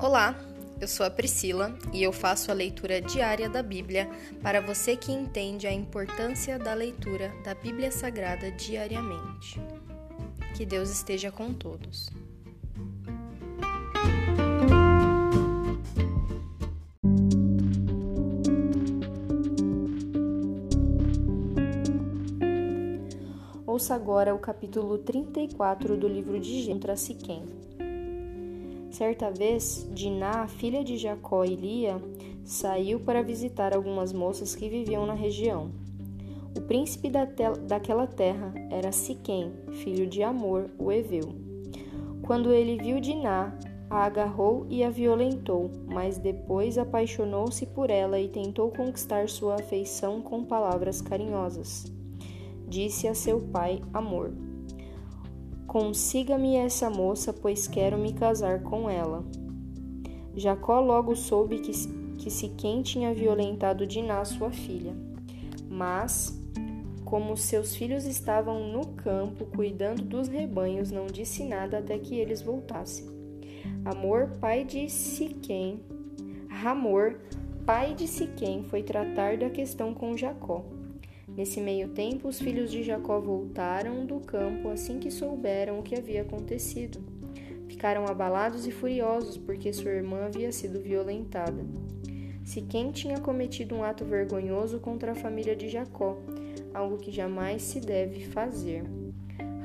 Olá, eu sou a Priscila e eu faço a leitura diária da Bíblia para você que entende a importância da leitura da Bíblia Sagrada diariamente. Que Deus esteja com todos. Ouça agora o capítulo 34 do livro de Gênesis contra Siquém. Certa vez, Diná, filha de Jacó e Lia, saiu para visitar algumas moças que viviam na região. O príncipe daquela terra era Siquém, filho de Amor, o Eveu. Quando ele viu Diná, a agarrou e a violentou, mas depois apaixonou-se por ela e tentou conquistar sua afeição com palavras carinhosas disse a seu pai Amor: Consiga-me essa moça, pois quero me casar com ela. Jacó logo soube que, que Siquém tinha violentado Diná, sua filha. Mas, como seus filhos estavam no campo cuidando dos rebanhos, não disse nada até que eles voltassem. Amor, pai de Siquém, Ramor, pai de Siquém, foi tratar da questão com Jacó. Nesse meio tempo, os filhos de Jacó voltaram do campo assim que souberam o que havia acontecido. Ficaram abalados e furiosos porque sua irmã havia sido violentada. Siquém tinha cometido um ato vergonhoso contra a família de Jacó, algo que jamais se deve fazer.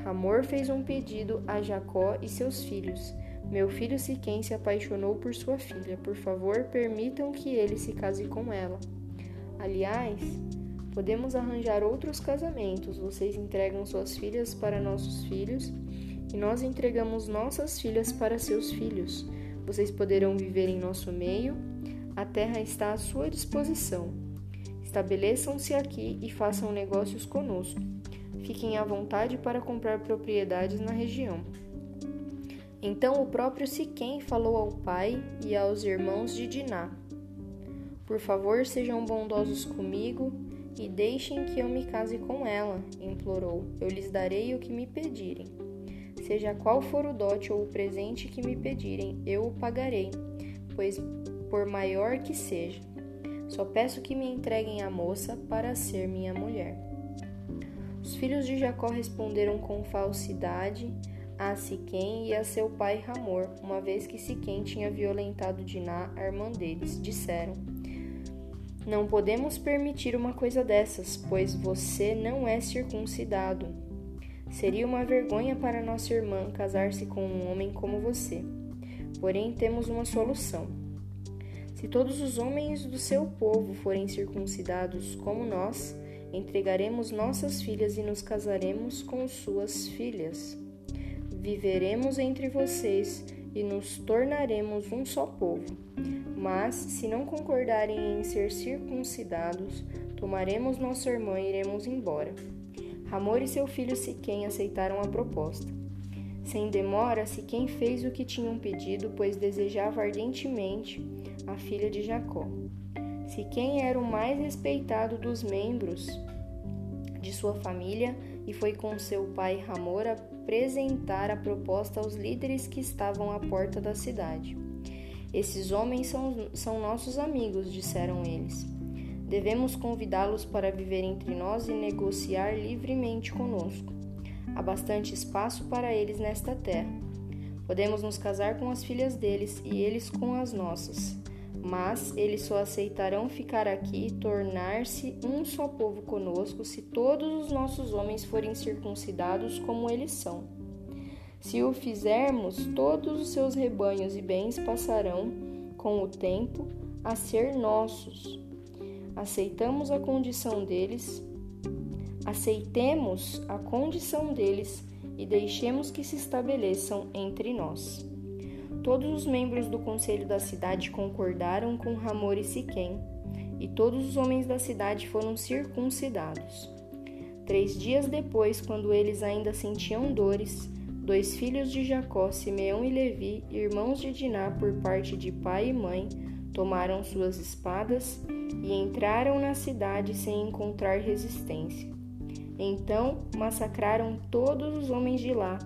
Ramor fez um pedido a Jacó e seus filhos. Meu filho Siquém se apaixonou por sua filha. Por favor, permitam que ele se case com ela. Aliás, Podemos arranjar outros casamentos. Vocês entregam suas filhas para nossos filhos e nós entregamos nossas filhas para seus filhos. Vocês poderão viver em nosso meio. A terra está à sua disposição. Estabeleçam-se aqui e façam negócios conosco. Fiquem à vontade para comprar propriedades na região. Então o próprio Siquém falou ao pai e aos irmãos de Diná: Por favor, sejam bondosos comigo e deixem que eu me case com ela, implorou. Eu lhes darei o que me pedirem. Seja qual for o dote ou o presente que me pedirem, eu o pagarei, pois por maior que seja. Só peço que me entreguem a moça para ser minha mulher. Os filhos de Jacó responderam com falsidade a Siquém e a seu pai Ramor, uma vez que Siquém tinha violentado Diná, a irmã deles. Disseram: não podemos permitir uma coisa dessas, pois você não é circuncidado. Seria uma vergonha para nossa irmã casar-se com um homem como você. Porém, temos uma solução. Se todos os homens do seu povo forem circuncidados como nós, entregaremos nossas filhas e nos casaremos com suas filhas. Viveremos entre vocês e nos tornaremos um só povo. Mas, se não concordarem em ser circuncidados, tomaremos nossa irmã e iremos embora. Ramor e seu filho Siquém aceitaram a proposta. Sem demora, Siquém fez o que tinham pedido, pois desejava ardentemente a filha de Jacó. Siquém era o mais respeitado dos membros de sua família e foi com seu pai Ramor apresentar a proposta aos líderes que estavam à porta da cidade. Esses homens são, são nossos amigos, disseram eles. Devemos convidá-los para viver entre nós e negociar livremente conosco. Há bastante espaço para eles nesta terra. Podemos nos casar com as filhas deles e eles com as nossas. Mas eles só aceitarão ficar aqui e tornar-se um só povo conosco se todos os nossos homens forem circuncidados como eles são. Se o fizermos, todos os seus rebanhos e bens passarão, com o tempo, a ser nossos. Aceitamos a condição deles, aceitemos a condição deles e deixemos que se estabeleçam entre nós. Todos os membros do conselho da cidade concordaram com Ramor e Siquém, e todos os homens da cidade foram circuncidados. Três dias depois, quando eles ainda sentiam dores, dois filhos de Jacó, Simeão e Levi, irmãos de Diná por parte de pai e mãe, tomaram suas espadas e entraram na cidade sem encontrar resistência. Então massacraram todos os homens de lá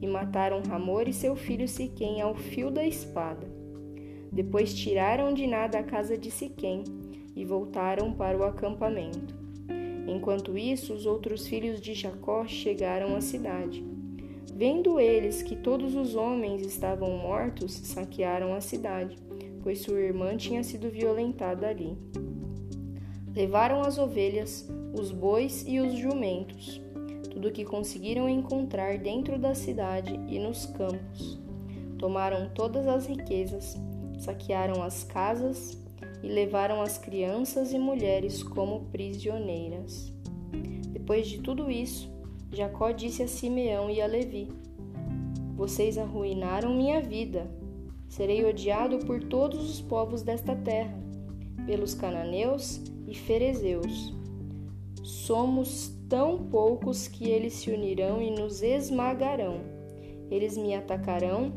e mataram Ramor e seu filho Siquém ao fio da espada. Depois tiraram de nada a casa de Siquém e voltaram para o acampamento. Enquanto isso, os outros filhos de Jacó chegaram à cidade. Vendo eles que todos os homens estavam mortos, saquearam a cidade, pois sua irmã tinha sido violentada ali. Levaram as ovelhas, os bois e os jumentos, tudo o que conseguiram encontrar dentro da cidade e nos campos. Tomaram todas as riquezas, saquearam as casas e levaram as crianças e mulheres como prisioneiras. Depois de tudo isso, Jacó disse a Simeão e a Levi: Vocês arruinaram minha vida. Serei odiado por todos os povos desta terra, pelos cananeus e ferezeus. Somos tão poucos que eles se unirão e nos esmagarão. Eles me atacarão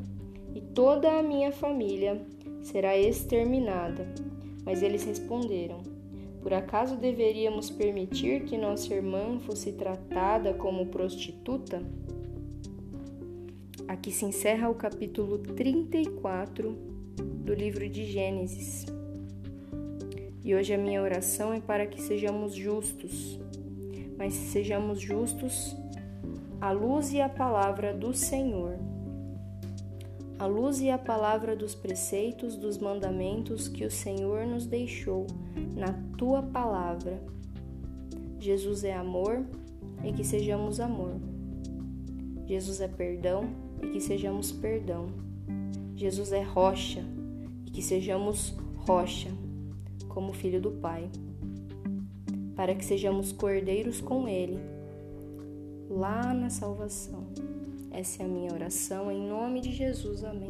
e toda a minha família será exterminada. Mas eles responderam: Por acaso deveríamos permitir que nossa irmã fosse tratada como prostituta? Aqui se encerra o capítulo 34 do livro de Gênesis. E hoje a minha oração é para que sejamos justos, mas sejamos justos à luz e à palavra do Senhor. A luz e a palavra dos preceitos, dos mandamentos que o Senhor nos deixou na tua palavra. Jesus é amor e que sejamos amor. Jesus é perdão e que sejamos perdão. Jesus é rocha e que sejamos rocha como filho do Pai, para que sejamos cordeiros com Ele, lá na salvação. Essa é a minha oração, em nome de Jesus. Amém.